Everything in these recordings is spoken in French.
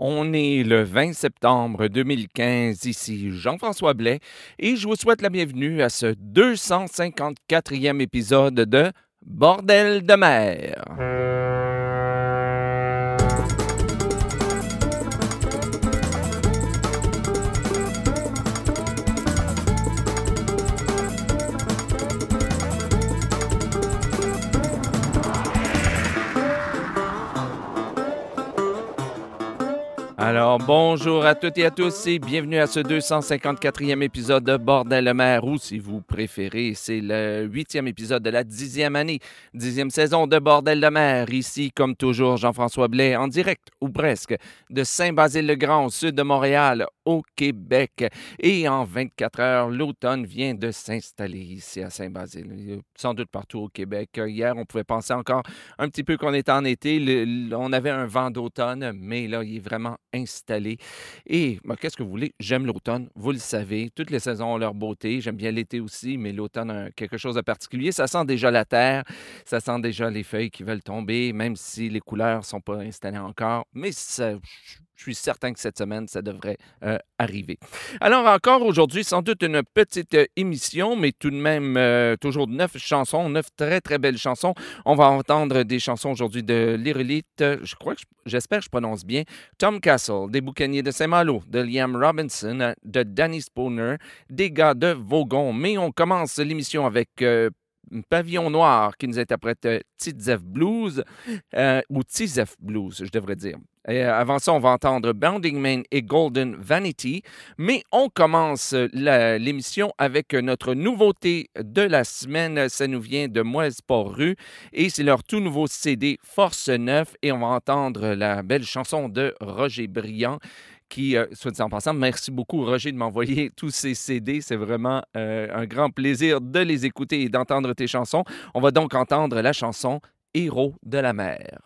On est le 20 septembre 2015, ici Jean-François Blais, et je vous souhaite la bienvenue à ce 254e épisode de Bordel de mer. Alors, bonjour à toutes et à tous et bienvenue à ce 254e épisode de Bordel le mer ou si vous préférez, c'est le huitième épisode de la dixième année, dixième saison de Bordel de mer. Ici, comme toujours, Jean-François Blais en direct ou presque de Saint-Basile-le-Grand au sud de Montréal au Québec. Et en 24 heures, l'automne vient de s'installer ici à Saint-Basile, sans doute partout au Québec. Hier, on pouvait penser encore un petit peu qu'on était en été. on avait un vent d'automne, mais là, il est vraiment installé. Et ben, qu'est-ce que vous voulez? J'aime l'automne, vous le savez. Toutes les saisons ont leur beauté. J'aime bien l'été aussi, mais l'automne a quelque chose de particulier. Ça sent déjà la terre, ça sent déjà les feuilles qui veulent tomber, même si les couleurs ne sont pas installées encore. Mais ça, je suis certain que cette semaine, ça devrait euh, arriver. Alors encore aujourd'hui, sans doute une petite euh, émission, mais tout de même euh, toujours neuf chansons, neuf très très belles chansons. On va entendre des chansons aujourd'hui de l'Irelite, je crois que j'espère que je prononce bien, Tom Castle, des boucaniers de Saint-Malo, de Liam Robinson, de Danny Spooner, des gars de Vaugon. Mais on commence l'émission avec Pavillon Noir qui nous interprète Tizef Blues, ou Tizef Blues, je devrais dire. Et euh, avant ça, on va entendre Bounding Man et Golden Vanity. Mais on commence l'émission avec notre nouveauté de la semaine. Ça nous vient de Moise Port-Rue et c'est leur tout nouveau CD Force 9. Et on va entendre la belle chanson de Roger Briand qui, euh, soit dit en passant, merci beaucoup Roger de m'envoyer tous ces CD. C'est vraiment euh, un grand plaisir de les écouter et d'entendre tes chansons. On va donc entendre la chanson Héros de la mer.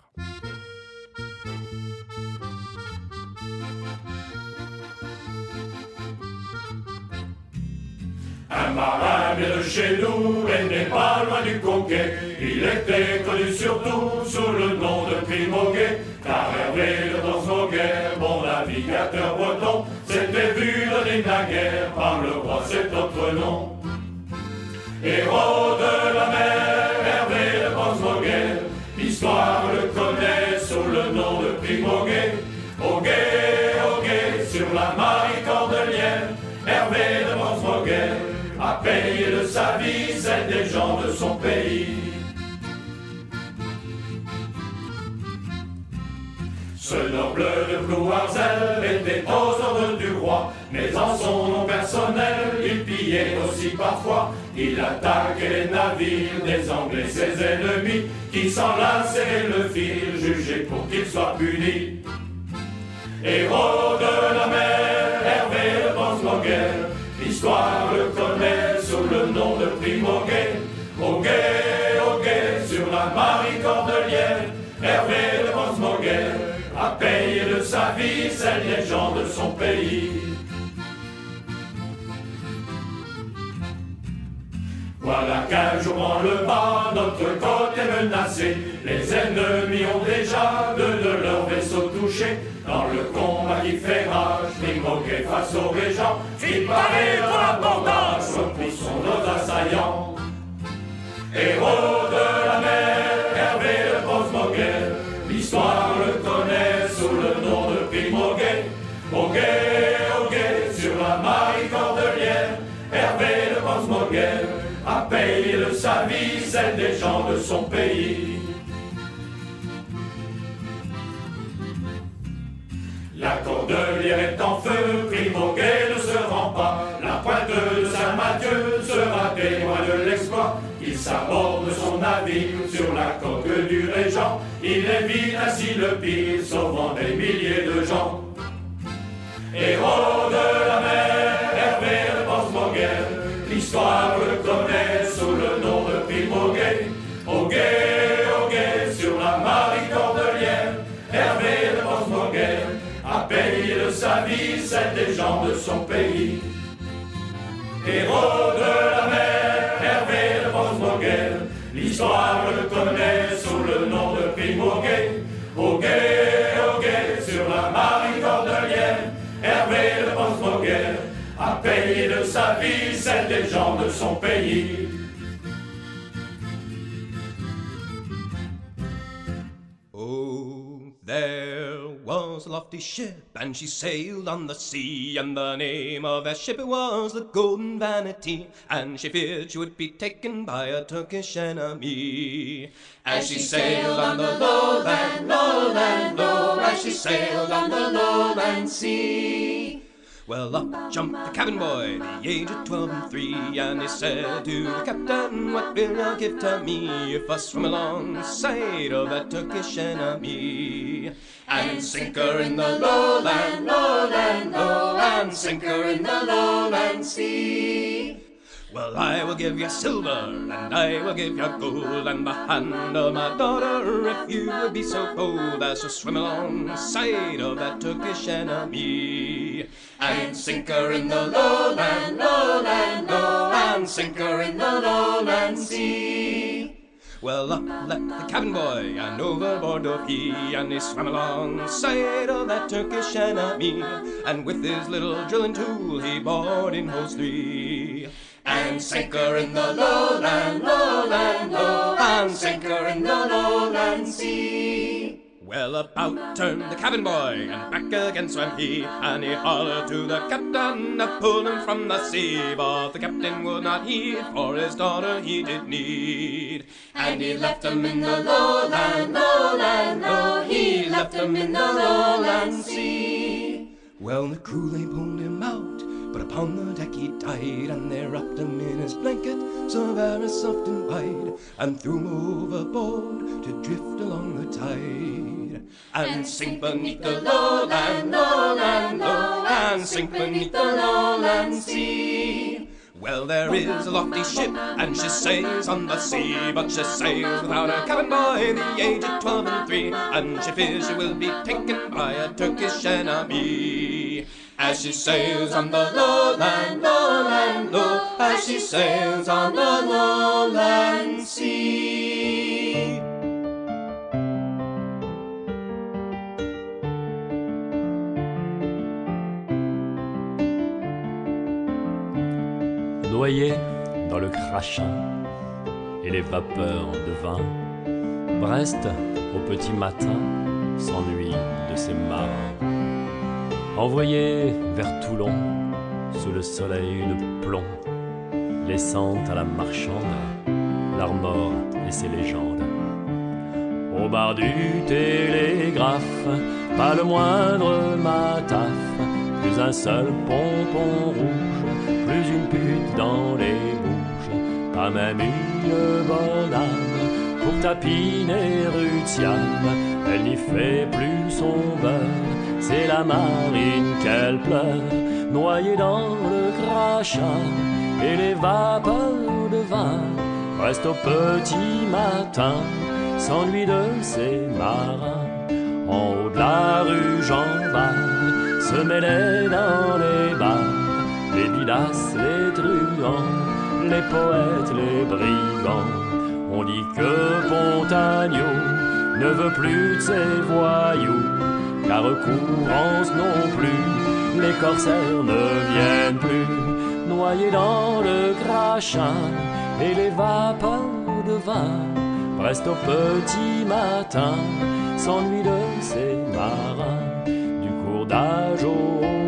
Un marin vient de chez nous et n'est pas loin du coquet. Il était connu surtout sous le nom de Primoguet. Car Hervé de Dansmoguet, bon navigateur breton, s'était vu donner la guerre par le roi cet autre nom. Héros de la mer, Hervé de Dansmoguet, l'histoire Ce noble de Plouarzel était aux ordres du roi, mais en son nom personnel, il pillait aussi parfois. Il attaquait les navires des Anglais, ses ennemis, qui s'enlaçaient le fil, jugé pour qu'il soit puni. Héros de la mer, Hervé de Bonsloguer, L'histoire le connaît sous le nom de Primoguet. A payé de sa vie celle des gens de son pays. Voilà qu'un jour en le bas, notre côte est menacée. Les ennemis ont déjà deux de leurs vaisseaux touchés. Dans le combat qui fait rage, face aux régents, qui paraît dans l'abordage, repoussons nos assaillants. Héros de la mer, des gens de son pays. La cordelière est en feu, Primoguet ne se rend pas. La pointe de Saint-Mathieu sera témoin de l'exploit. Il s'aborde son navire sur la coque du régent. Il évite ainsi le pire, sauvant des milliers de gens. Héros de la mer, Hervé de l'histoire le connaît sa vie, c'est des gens de son pays. Héros de la mer, Hervé Rosmoguer, l'histoire le connaît sous le nom de Prime Auguet. Auguet, Auguet, sur la marine cordelière, Hervé Rosmoguer a payé de sa vie, celle des gens de son pays. Lofty ship, and she sailed on the sea, and the name of that ship it was the Golden Vanity, and she feared she would be taken by a Turkish enemy. As she sailed on the lowland, lowland, low, as she sailed on the lowland sea. Well, up jumped the cabin boy, the age of twelve and three, and he said to the captain, What will you give to me if I swim alongside of that Turkish enemy? And sink her in the lowland, lowland, low, and sink her in the lowland sea. Well, I will give you silver, and I will give you gold, and the hand of my daughter, if you would be so bold as to swim alongside of that Turkish enemy. And sink her in the lowland, lowland, low, and sink her in the lowland sea. Well, up leapt the cabin boy, and overboard dove he, and he swam alongside of that Turkish enemy. And with his little drilling tool, he bored in holes three. And sank her in the lowland, lowland, low, and sank her in the lowland sea. Well, about turned the cabin boy, and back again swam he, and he hollered to the captain to pull him from the sea. But the captain would not heed, for his daughter he did need. And he left him in the lowland, lowland, low, he left him in the lowland sea. Well, the crew they pulled him out, but upon the deck he died, and they wrapped him in his blanket, so very soft and wide, and threw him overboard to drift along the tide, and sink beneath the lowland, lowland, low, and sink beneath the lowland sea. Well, there is a lofty ship, and she sails on the sea, but she sails without a cabin boy, the age of twelve and three, and she fears she will be taken by a Turkish enemy. As she sails on the lowland, lowland, low, as she sails on the lowland sea. Noyé dans le crachin et les vapeurs de vin, Brest, au petit matin, s'ennuie de ses marins. Envoyé vers Toulon, sous le soleil de plomb, laissant à la marchande l'armor et ses légendes. Au bar du télégraphe, pas le moindre mataf, plus un seul pompon rouge, plus une pute dans les bouches, pas même une bonne âme pour tapiner Rutiam, elle n'y fait plus son beurre, c'est la marine qu'elle pleure, noyée dans le crachat et les vapeurs de vin, reste au petit matin, s'ennuie de ses marins, en haut de la rue Jean se mêlait dans les bars, les bidas, les truands, les poètes, les brigands. On dit que Pontagno ne veut plus de ses voyous, car Courance non plus, les corsaires ne viennent plus, noyés dans le crachin et les vapeurs de vin. Reste au petit matin, s'ennuie de ses marins, du cours d'âge au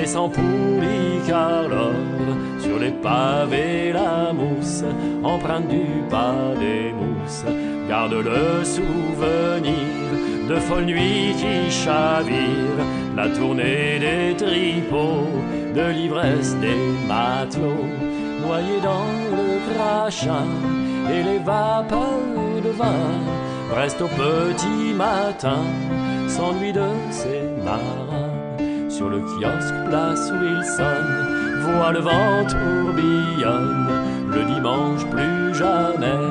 descend pour Icarlor, sur les pavés la mousse, empreinte du pas des mousses, garde le souvenir de folles nuits qui chavirent, la tournée des tripots, de l'ivresse des matelots, noyés dans le crachin et les vapeurs de vin, reste au petit matin, s'ennuie de ses marins. Sur le kiosque place Wilson, voit le vent tourbillonne, le dimanche plus jamais,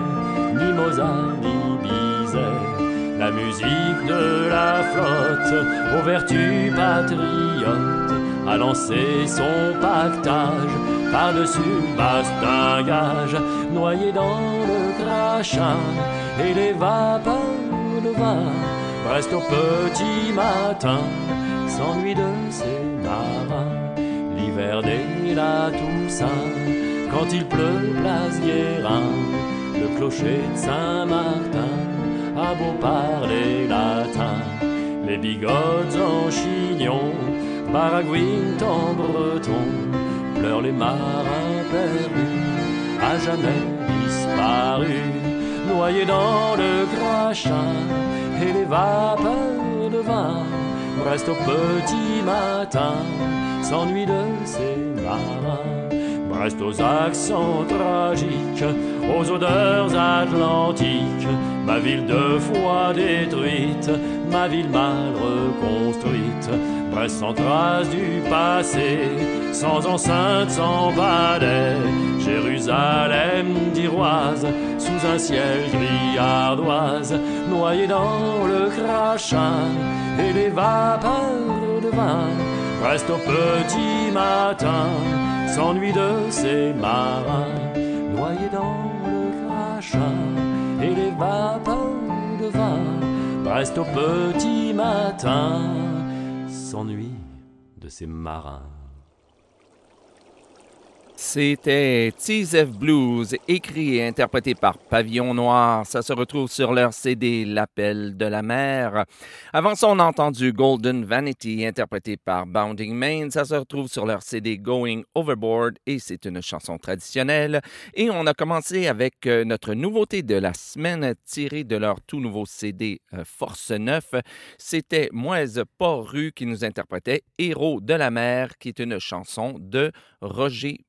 ni Mozart ni Bizet. La musique de la flotte, aux vertus patriotes, a lancé son pactage par-dessus bastingage, noyé dans le crachin et les vapeurs de vin, reste au petit matin, s'ennuie de ses marins. l'hiver et la Toussaint, quand il pleut place Guérin, le clocher de Saint-Martin a beau parler latin, les bigotes en chignon, baragouinent en breton, pleurent les marins perdus, à jamais disparus, noyés dans le crachin et les vapeurs reste au petit matin, s'ennuie de ses marins. Reste aux accents tragiques, aux odeurs atlantiques, ma ville deux fois détruite, ma ville mal reconstruite, Brest sans trace du passé, sans enceinte, sans palais, Jérusalem d'Iroise, un ciel gris ardoise, noyé dans le crachin et les vapeurs de vin, reste au petit matin, s'ennuie de ses marins, noyé dans le crachin et les vapeurs de vin, reste au petit matin, s'ennuie de ses marins. C'était Tease Blues, écrit et interprété par Pavillon Noir. Ça se retrouve sur leur CD L'appel de la mer. Avant ça, on a entendu Golden Vanity, interprété par Bounding Main. Ça se retrouve sur leur CD Going Overboard et c'est une chanson traditionnelle. Et on a commencé avec euh, notre nouveauté de la semaine tirée de leur tout nouveau CD euh, Force 9. C'était Moise Porru qui nous interprétait Héros de la mer, qui est une chanson de Roger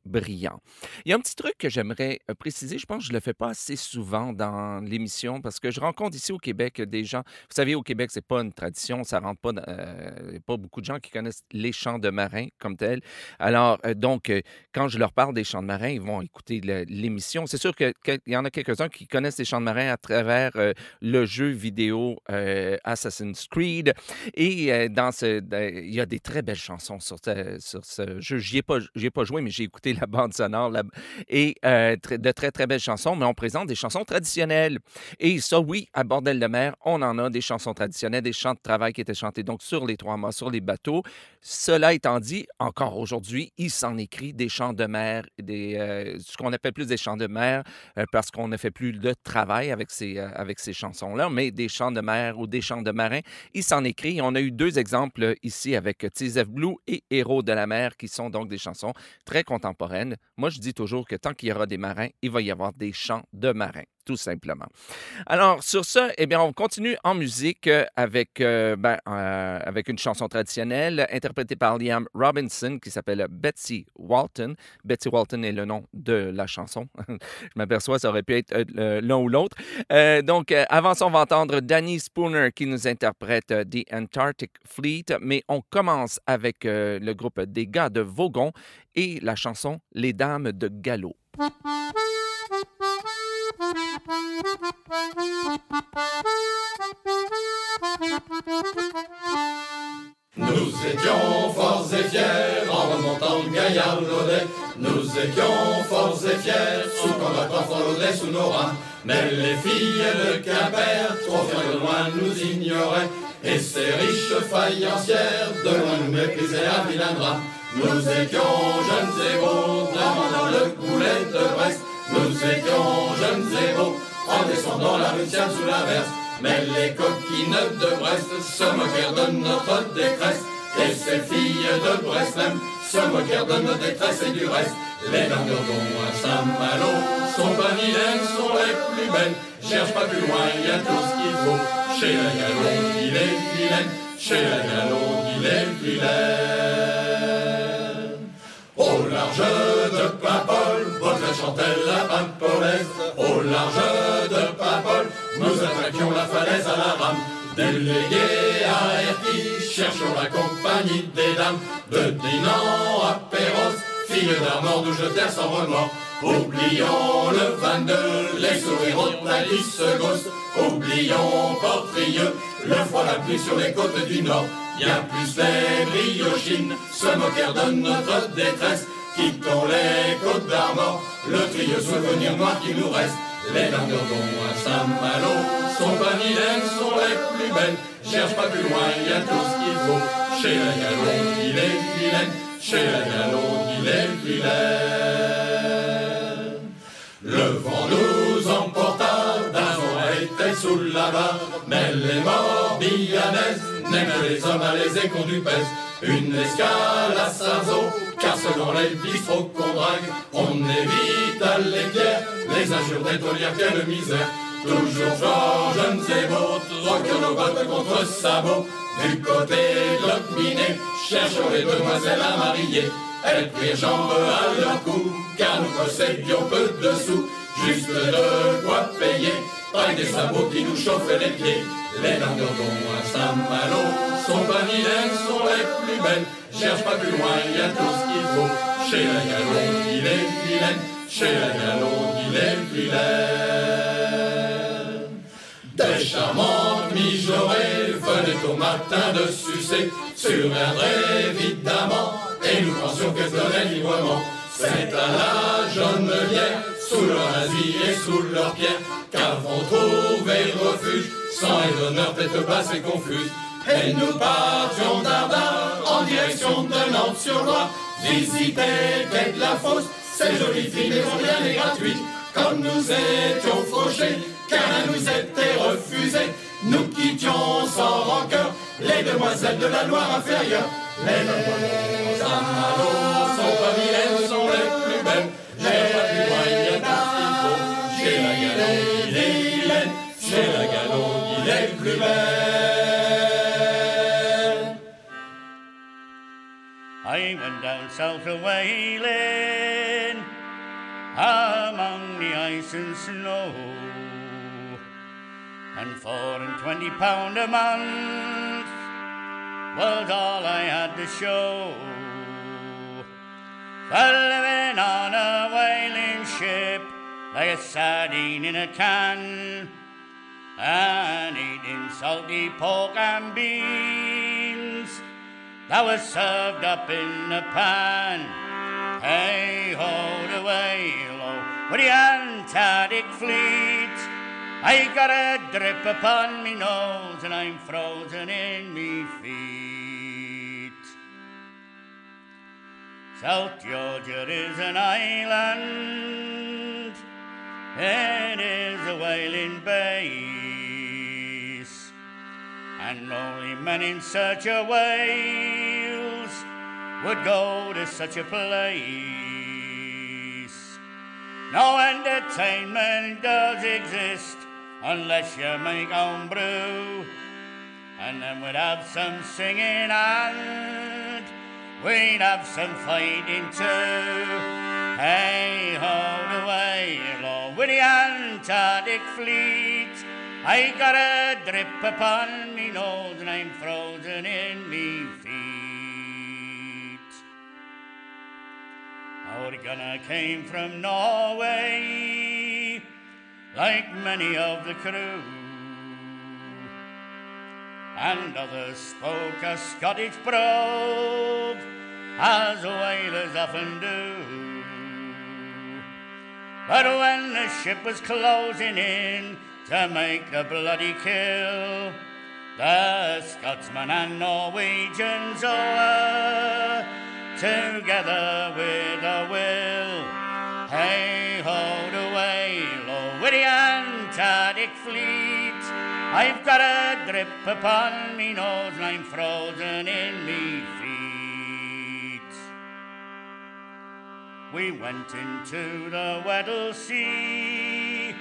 Il y a un petit truc que j'aimerais euh, préciser. Je pense que je ne le fais pas assez souvent dans l'émission parce que je rencontre ici au Québec des gens. Vous savez, au Québec, c'est pas une tradition. Ça rentre pas. A pas beaucoup de gens qui connaissent les chants de marins comme tels. Alors, euh, donc, euh, quand je leur parle des chants de marins, ils vont écouter l'émission. C'est sûr qu'il y en a quelques-uns qui connaissent les chants de marins à travers euh, le jeu vidéo euh, Assassin's Creed. Et euh, dans ce, dans- il y a des très belles chansons sur ce, jeu. J'y ai ai pas joué, mais j'ai écouté la bande sonore là- et euh, de très très belles chansons. Mais on présente des chansons traditionnelles. Et ça, oui, à Bordel de mer, on en a des chansons traditionnelles, des chants de travail qui étaient chantés donc sur les trois mâts, sur les bateaux. Cela étant dit, encore aujourd'hui, il s'en écrit des chants de mer, des, euh, ce qu'on appelle plus des chants de mer, euh, parce qu'on ne fait plus de travail avec ces, ces chansons-là, mais des chants de mer ou des chants de marins, il s'en écrit. On a eu deux exemples ici avec of Blue et Héros de la mer, qui sont donc des chansons très contemporaines. Moi, je dis toujours que tant qu'il y aura des marins, il va y avoir des chants de marins tout simplement. Alors, sur ça, eh bien, on continue en musique euh, avec, euh, ben, euh, avec une chanson traditionnelle interprétée par Liam Robinson qui s'appelle Betsy Walton. Betsy Walton est le nom de la chanson. Je m'aperçois, ça aurait pu être l'un ou l'autre. Donc, avant ça, on va entendre Danny Spooner qui nous interprète The Antarctic Fleet, mais on commence avec le groupe des gars de Vaughan et la chanson Les Dames de Galop. Nous étions forts et fiers en remontant gaillard. Nous étions forts et fiers sous combattant fort Laudet sous nos rangs. Mais les filles de Quimper, trop fiers de loin, nous ignoraient. Et ces riches faïencières, de loin nous méprisaient à vilain. Nous étions jeunes et beaux, dans le goulet de Brest. Nous étions jeunes et beaux, en descendant la rue Siam sous la verse. Mais les coquines de Brest se moquèrent de notre détresse. Et ces filles de Brest même se moquèrent de notre détresse et du reste. Les Languedons à Saint-Malo sont pas vilaines, sont les plus belles. Cherche pas plus loin, y a tout ce qu'il faut. Chez la Galon, il est vilaine. Chez la Galon, il est vilaine. Au large de Paimpol, chantelle la Pimpolaise. Au large de Paimpol, nous attaquions la falaise à la rame. Délégués à Erquy, cherchons la compagnie des dames. De Dinan à Perros, filles d'Armand nous jetèrent sans remords. Oublions le 22, les sourires au se gossent. Oublions Portrieux, le froid la pluie sur les côtes du Nord. Bien plus les briochines se moquèrent de notre détresse. Quittons les côtes d'Armor, le trieux souvenir noir qui nous reste. Les Languedons à Saint-Malo sont pas vilaines, sont les plus belles. Cherche pas plus loin, il y a tout ce qu'il faut. Chez la Galon, il est vilaine. chez la galop il est vilaine. Le vent nous emporta, d'un était sous la barre, mais les morts n'aiment que les hommes à les échos du pèse. Une escale à Sarzeau, car selon les bistrots qu'on drague, on évite à les pierres, les injures d'étolières, quelle misère. Toujours fort, jeunes et beaux, troquant nos bottes contre sabots. Du côté de cherchons les demoiselles à marier. Elles prirent jambes à leur cou, car nous possédions peu de sous. Juste de quoi payer, avec des sabots qui nous chauffaient les pieds. Les dents à Saint-Malo sont pas vilaines, sont les plus belles. Cherche pas plus loin, y a tout ce qu'il faut. Chez la galon, il est vilaine. Chez la galon, il est vilaine. Des charmantes mijaurées venaient au matin de sucer sur un évidemment, et nous pensions qu'elles donnaient librement. C'est à la jaunelière, sous leur asie et sous leur pierre, qu'avons trouvé refuge, sans les donneurs tête basse et confuse. Et nous partions d'Ardin en direction de Nantes-sur-Loire, visiter Quai de la Fosse, ces jolies filles mais rien n'est gratuit. Comme nous étions fauchés, car elle nous était refusée, nous quittions sans rancœur les demoiselles de la Loire inférieure. Les demoiselles à sont pas vilaines, sont les plus belles. I went down south of Wayland among the ice and snow, and four and twenty pound a month was all I had to show. For living on a whaling ship like a sardine in a can, and eating salty pork and beans that was served up in a pan. Hey ho, the whale, with the Antarctic fleet. I got a drip upon me nose and I'm frozen in me feet. South Georgia is an island. It is a whaling base. And only men in search of whales would go to such a place. No entertainment does exist unless you make home brew. And then we'd have some singing and we'd have some fighting too. Hey hold away. The Antarctic fleet. I got a drip upon me nose and I'm frozen in me feet. Our gunner came from Norway, like many of the crew, and others spoke a Scottish brogue, as whalers often do. But when the ship was closing in to make the bloody kill, the Scotsmen and Norwegians o'er together with a will. Hey ho, with the Antarctic fleet. I've got a drip upon me nose and I'm frozen in me We went into the Weddell Sea,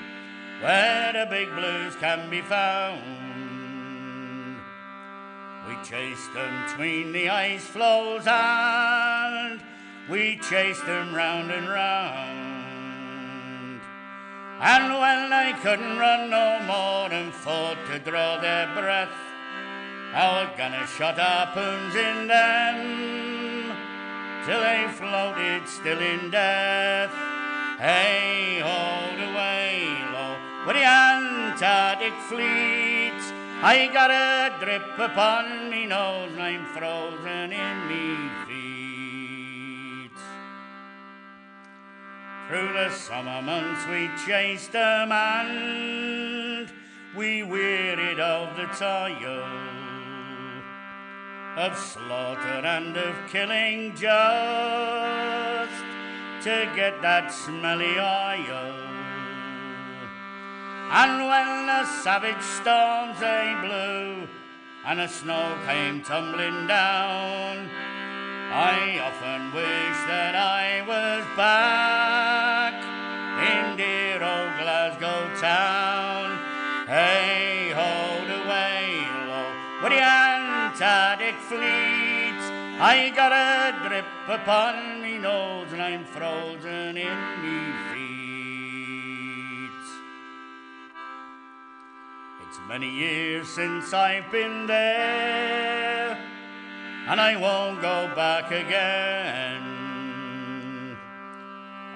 where the big blues can be found. We chased them between the ice floes and we chased them round and round. And when they couldn't run no more and fought to draw their breath, our gunner shot harpoons in them till they floated still in death. Hey ho, the whale, oh, with the Antarctic fleet. I got a drip upon me nose and I'm frozen in me feet. Through the summer months we chased them and we wearied of the toil. Of slaughter and of killing just to get that smelly oil. And when the savage storms they blew and the snow came tumbling down, I often wish that I was back in dear old Glasgow town. Hey ho, the whale, with the Antarctic fleet. I got a drip upon me nose and I'm frozen in me feet. It's many years since I've been there and I won't go back again.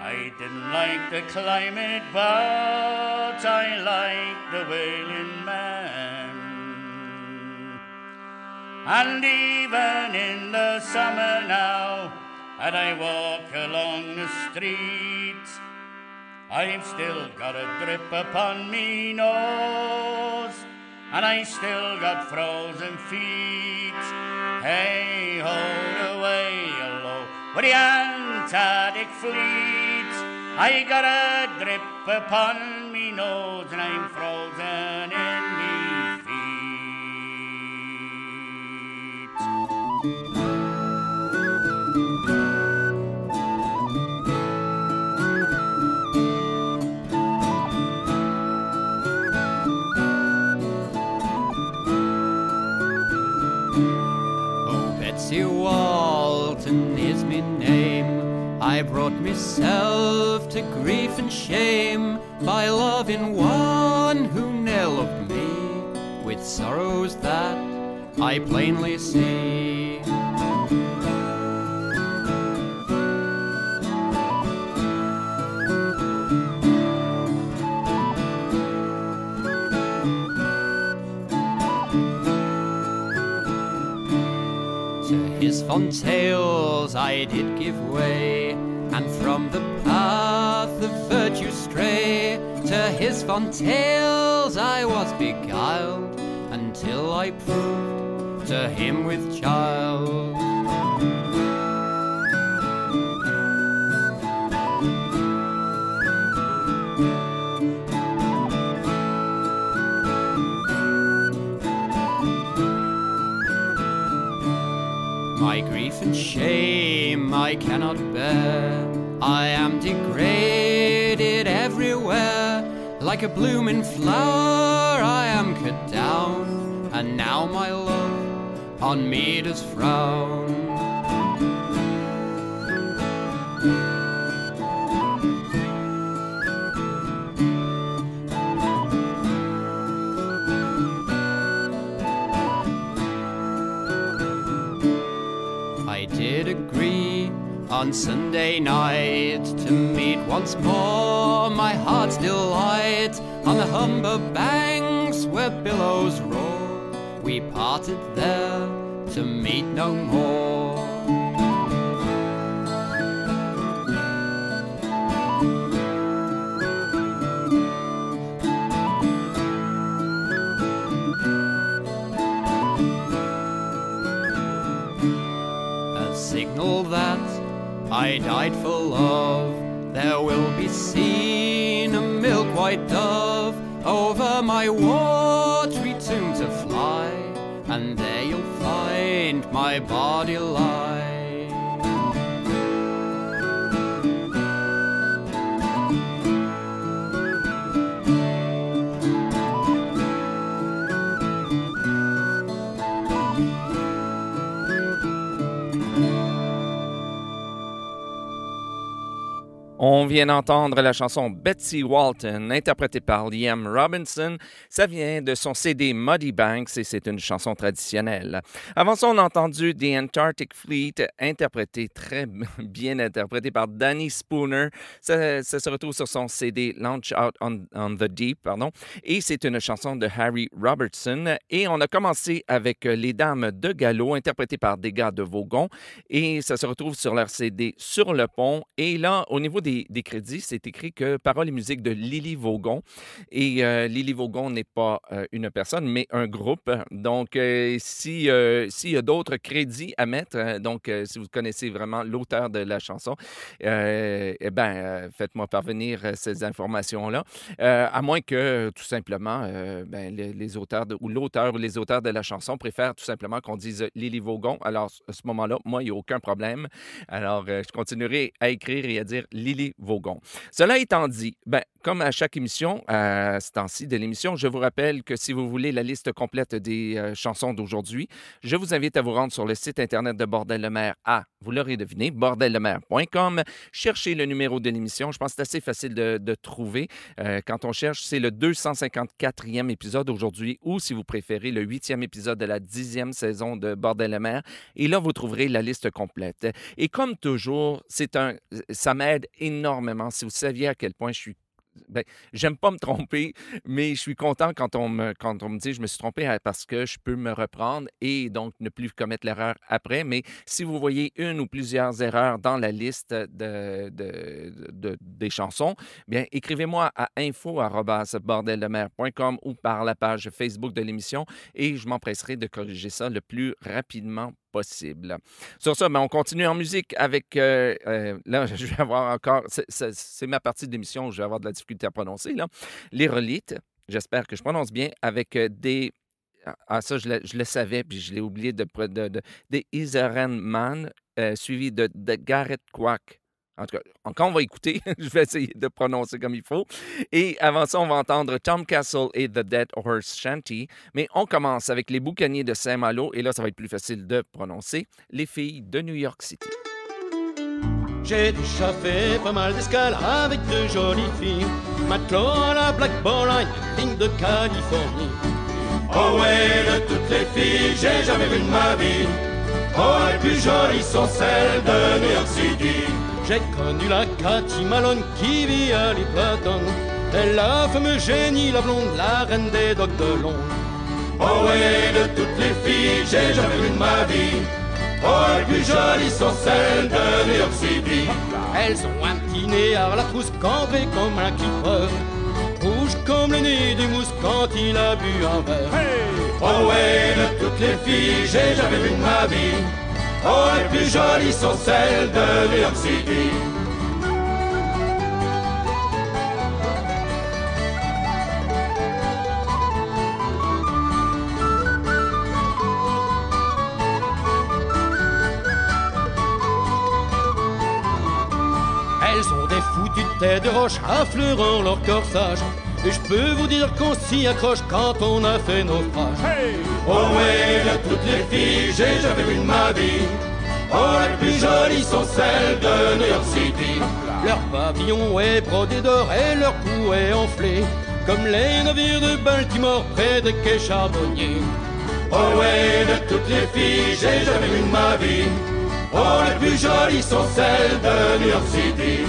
I didn't like the climate, but I like the wailing man. And even in the summer now, and I walk along the street, I've still got a drip upon me nose, and I still got frozen feet. Hey hold away, oh, with the Antarctic fleet. I got a drip upon me nose, and I'm frozen in I brought myself to grief and shame by loving one who loved me with sorrows that I plainly see. His fond tales I did give way, and from the path of virtue stray. To his fond tales I was beguiled, until I proved to him with child. My grief and shame I cannot bear. I am degraded everywhere. Like a blooming flower, I am cut down. And now my love on me does frown. On Sunday night to meet once more my heart's delight on the Humber banks where billows roar. We parted there to meet no more. I died for love. There will be seen a milk white dove over my watery tomb to fly, and there you'll find my body lie. On vient d'entendre la chanson Betsy Walton, interprétée par Liam Robinson. Ça vient de son CD Muddy Banks et c'est une chanson traditionnelle. Avant ça, on a entendu The Antarctic Fleet, interprété très bien interprété par Danny Spooner. Ça, se retrouve sur son CD Launch Out on, the Deep, pardon. Et c'est une chanson de Harry Robertson. Et on a commencé avec Les Dames de Gallo, interprétée par des gars de Vaughan. Et ça se retrouve sur leur CD Sur le pont. Et là, au niveau des des, crédits, c'est écrit que paroles et musique de Lily Vaugon. Et euh, Lily Vaugon n'est pas euh, une personne, mais un groupe. Donc, euh, si, s'il y a d'autres crédits à mettre, donc si vous connaissez vraiment l'auteur de la chanson, eh euh, faites-moi parvenir ces informations-là. À moins que, tout simplement, ben, les, auteurs ou l'auteur ou les auteurs de la chanson préfèrent tout simplement qu'on dise Lily Vaugon. Alors, à ce moment-là, moi, il n'y a aucun problème. Alors, je continuerai à écrire et à dire Lily Vaugon. Cela étant dit, ben, comme à chaque émission, à ce temps-ci de l'émission, je vous rappelle que si vous voulez la liste complète des euh, chansons d'aujourd'hui, je vous invite à vous rendre sur le site Internet de Bordel le Maire à, vous l'aurez deviné, bordellemer.com. Cherchez le numéro de l'émission. Je pense que c'est assez facile de, trouver. Euh, quand on cherche, c'est le 254e épisode aujourd'hui ou, si vous préférez, le 8e épisode de la 10e saison de Bordel le Maire. Et là, vous trouverez la liste complète. Et comme toujours, c'est un, ça m'aide énormément. Si vous saviez à quel point je suis ben, j'aime pas me tromper, mais je suis content quand on me, quand on me dit je me suis trompé hein, parce que je peux me reprendre et donc ne plus commettre l'erreur après. Mais si vous voyez une ou plusieurs erreurs dans la liste de, de- de- des chansons, bien écrivez-moi à info@bordeldemer.com ou par la page Facebook de l'émission et je m'empresserai de corriger ça le plus rapidement possible. Sur ça, ben, on continue en musique avec. euh, euh, là, je vais avoir encore. c'est- ma partie de l'émission où je vais avoir de la difficulté à prononcer. Là. L'hérolite, j'espère que je prononce bien, avec euh, des. Ah, ça, je le, savais, puis je l'ai oublié de. de, de- des Iserenman, euh, suivi de, de Garrett Quack. En tout cas, quand on va écouter, je vais essayer de prononcer comme il faut. Et avant ça, on va entendre Tom Castle et The Dead Horse Shanty. Mais on commence avec les boucaniers de Saint-Malo. Et là, ça va être plus facile de prononcer. Les filles de New York City. J'ai déjà fait pas mal d'escales avec de jolies filles. Matelot à la Black Ball Line, ligne de Californie. Oh ouais, de toutes les filles, j'ai jamais vu de ma vie. Oh, les plus jolies sont celles de New York City. J'ai connu la Cathy Malone qui vit à l'Ipleton. Elle la fameuse génie, la blonde, la reine des dogs de Londres. Oh ouais, de toutes les filles, j'ai jamais vu de ma vie. Oh, les plus jolies sont celles de New York City. Elles ont un petit nez à la trousse cambré comme un clipper. Rouge comme le nez du mousse quand il a bu un verre. Oh ouais, de toutes les filles, j'ai jamais vu de ma vie. Oh, les plus jolies sont celles de New York City. Elles ont des foutues têtes de roche affleurant leur corsage. Et je peux vous dire qu'on s'y accroche quand on a fait naufrage. Oh ouais, de toutes les filles, j'ai jamais vu de ma vie. Oh, les plus jolies sont celles de New York City. Leur pavillon est brodé d'or et leur cou est enflé. Comme les navires de Baltimore près des quais charbonniers. Oh ouais, de toutes les filles, j'ai jamais vu de ma vie. Oh, les plus jolies sont celles de New York City.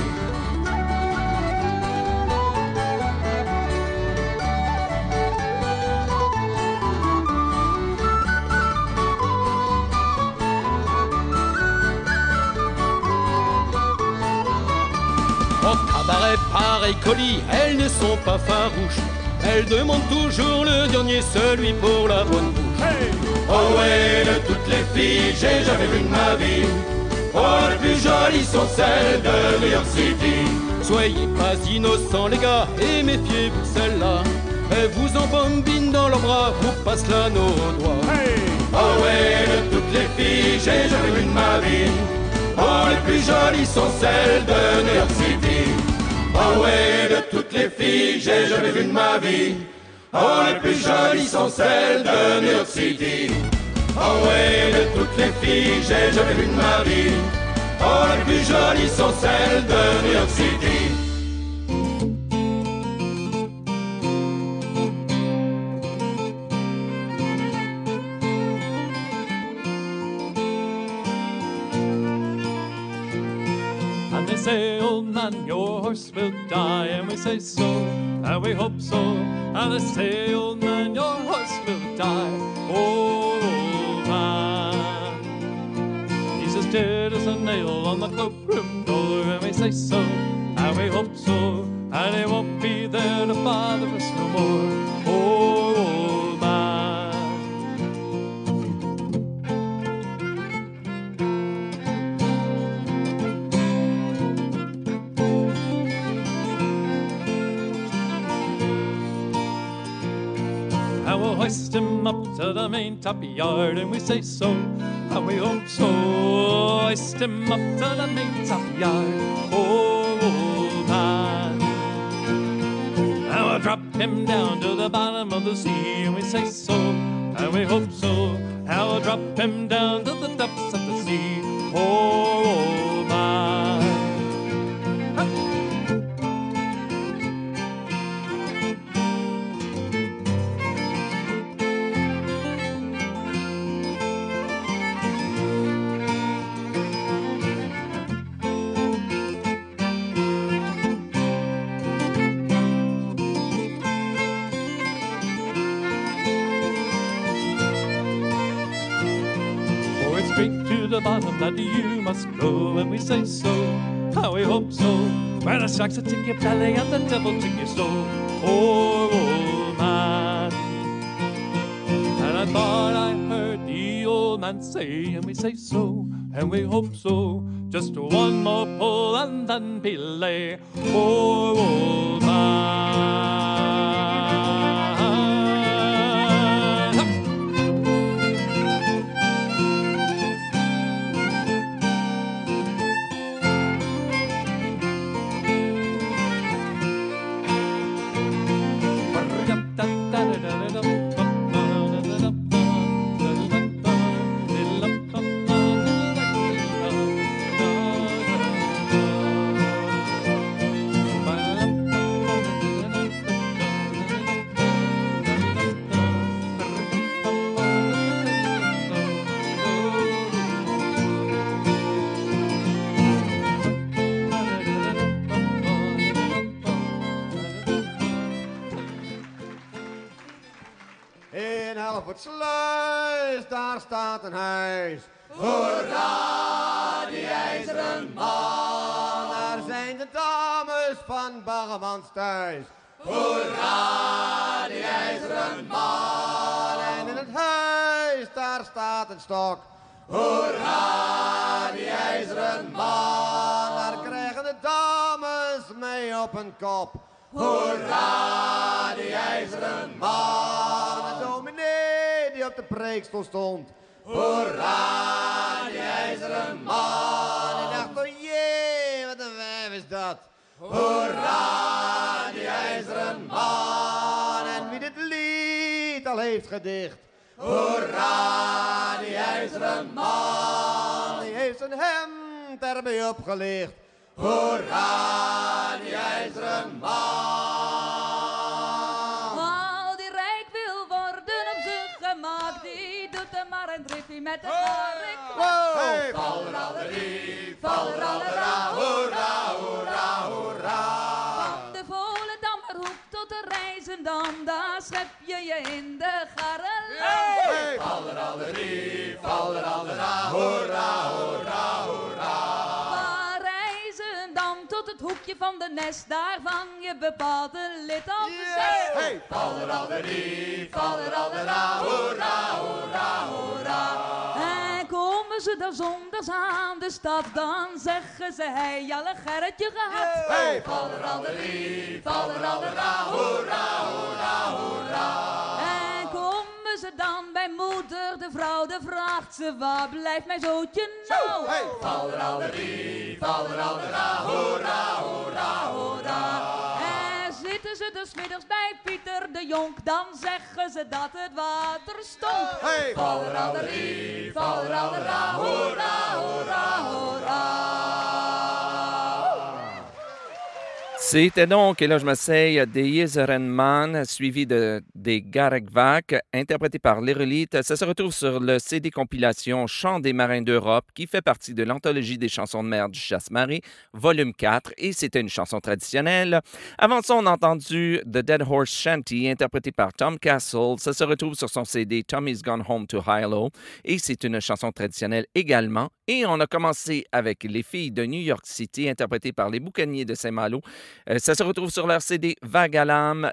Colis, elles ne sont pas farouches. Elles demandent toujours le dernier, celui pour la bonne bouche. Oh ouais, de toutes les filles, j'ai jamais vu de ma vie. Oh, les plus jolies sont celles de New York City. Soyez pas innocents les gars et méfiez-vous de celle-là. Elle vous embobine dans leurs bras, vous passe l'anneau au doigt. Oh ouais, de toutes les filles, j'ai jamais vu de ma vie. Oh, les plus jolies sont celles de New York City. Oh ouais, de toutes les filles, j'ai jamais vu de ma vie. Oh, les plus jolies sont celles de New York City. Oh ouais, de toutes les filles, j'ai jamais vu de ma vie. Oh, les plus jolies sont celles de New York City. Horse will die. And we say so, and we hope so. And they say, old man, your horse will die. Old man. He's as dead as a nail on the cloakroom door. And we say so, and we hope so, and he won't be there to bother us no more. Old hoist him up to the main top yard, and we say so, and we hope so. Hoist him up to the main top yard, oh, old man. And we'll drop him down to the bottom of the sea, and we say so, and we hope so. And we'll drop him down to the depths of the sea, oh, old that you must go, and we say so, how we hope so. Where the sharks will take your belly and the devil take your soul, oh, old man. And I thought I heard the old man say, and we say so, and we hope so. Just one more pull and then belay, oh, old man. Stok. Hoera, die ijzeren man. Daar krijgen de dames mee op een kop. Hoera, die ijzeren man. De dominee die op de preekstoel stond. Hoera, die ijzeren man. En dacht, oh jee, wat een wijf is dat. Hoera, die ijzeren man. En wie dit lied al heeft gedicht. Hoera, die ijzeren man. Die heeft zijn hemd erbij opgelicht. Hoera, die ijzeren man. Al die rijk wil worden op zijn gemak, die doet er maar een driftje met de hark. Hey, falraderi, falradera, hoera, hoera, hoera. Van de Volendammerhoek tot de Rijzendam, daar schep je je in de garrel. Hey! Vallen alle drie, vallen alle na, hoera, hoera, hoera. Parijzen dan tot het hoekje van de nest, daar vang je bepaalde lid af yes. zes. Hey! Vallen alle drie, vallen alle na, hoera, hoera, hoera. En komen ze dan zondags aan de stad, dan zeggen ze, hey, een Gerritje gehad. Hey! Vallen alle drie, vallen alle na, hoera, hoera, hoera. Komen ze dan bij moeder, de vrouw, de vraagt ze, waar blijft mijn zootje nou? Hey, falraderi, falradera, hoera, hoera, hoera. En zitten ze dus middags bij Pieter de Jonk, dan zeggen ze dat het water stonk. Hey, falraderi, falradera, hoera, hoera, hoera. C'était donc, et là je m'essaye, des Yezerenman, suivi de, des Garekvak, interprété par l'Érolite. Ça se retrouve sur le CD compilation Chants des marins d'Europe, qui fait partie de l'anthologie des chansons de mer du Chasse-Marée, volume 4, et c'était une chanson traditionnelle. Avant ça, on a entendu The Dead Horse Shanty, interprété par Tom Castle. Ça se retrouve sur son CD Tommy's Gone Home to Hilo, et c'est une chanson traditionnelle également. Et on a commencé avec Les filles de New York City, interprétées par les Boucaniers de Saint-Malo. Euh, ça se retrouve sur leur CD Vague à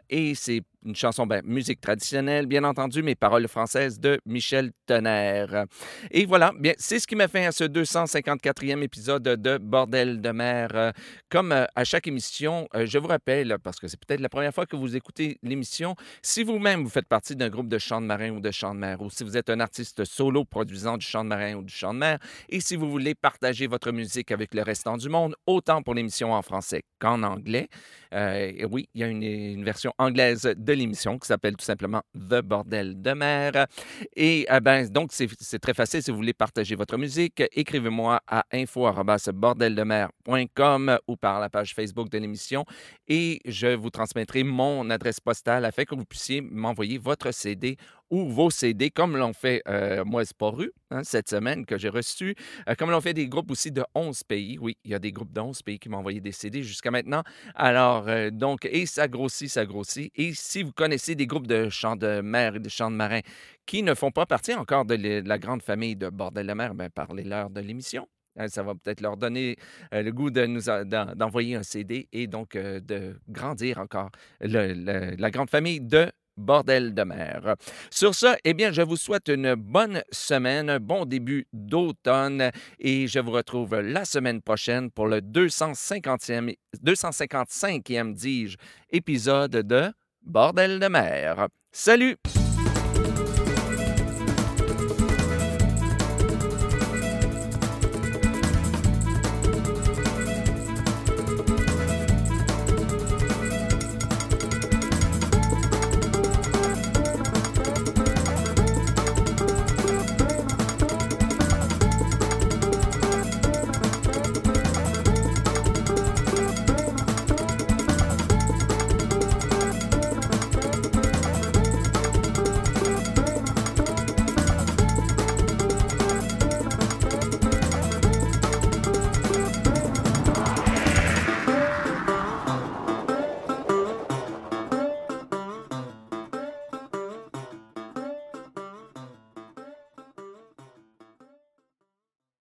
et c'est une chanson, ben, musique traditionnelle, bien entendu, mais paroles françaises de Michel Tonnerre. Et voilà, bien, c'est ce qui m'a fait à ce 254e épisode de Bordel de mer. Euh, Comme euh, à chaque émission, euh, je vous rappelle, parce que c'est peut-être la première fois que vous écoutez l'émission, si vous-même vous faites partie d'un groupe de chant de marin ou de chant de mer, ou si vous êtes un artiste solo produisant du chant de marin ou du chant de mer, et si vous voulez partager votre musique avec le restant du monde, autant pour l'émission en français qu'en anglais, oui, il y a une, une version anglaise de l'émission qui s'appelle tout simplement The Bordel de mer. Et euh, ben, donc, c'est c'est très facile. Si vous voulez partager votre musique, écrivez-moi à info.bordeldemer.com ou par la page Facebook de l'émission et je vous transmettrai mon adresse postale afin que vous puissiez m'envoyer votre CD ou vos CD, comme l'ont fait euh, Moi, hein, cette semaine que j'ai reçu, euh, comme l'ont fait des groupes aussi de 11 pays. Oui, il y a des groupes de 11 pays qui m'ont envoyé des CD jusqu'à maintenant. Alors, euh, donc, et ça grossit, ça grossit. Et si vous connaissez des groupes de chants de mer et de chants de marin qui ne font pas partie encore de, la grande famille de Bordel de mer, ben, parlez-leur de l'émission. Hein, Ça va peut-être leur donner euh, le goût de nous d'envoyer un CD et donc de grandir encore la grande famille de Bordel de mer. Sur ce, eh bien, je vous souhaite une bonne semaine, un bon début d'automne et je vous retrouve la semaine prochaine pour le 250e, 255e, dis-je, épisode de Bordel de mer. Salut!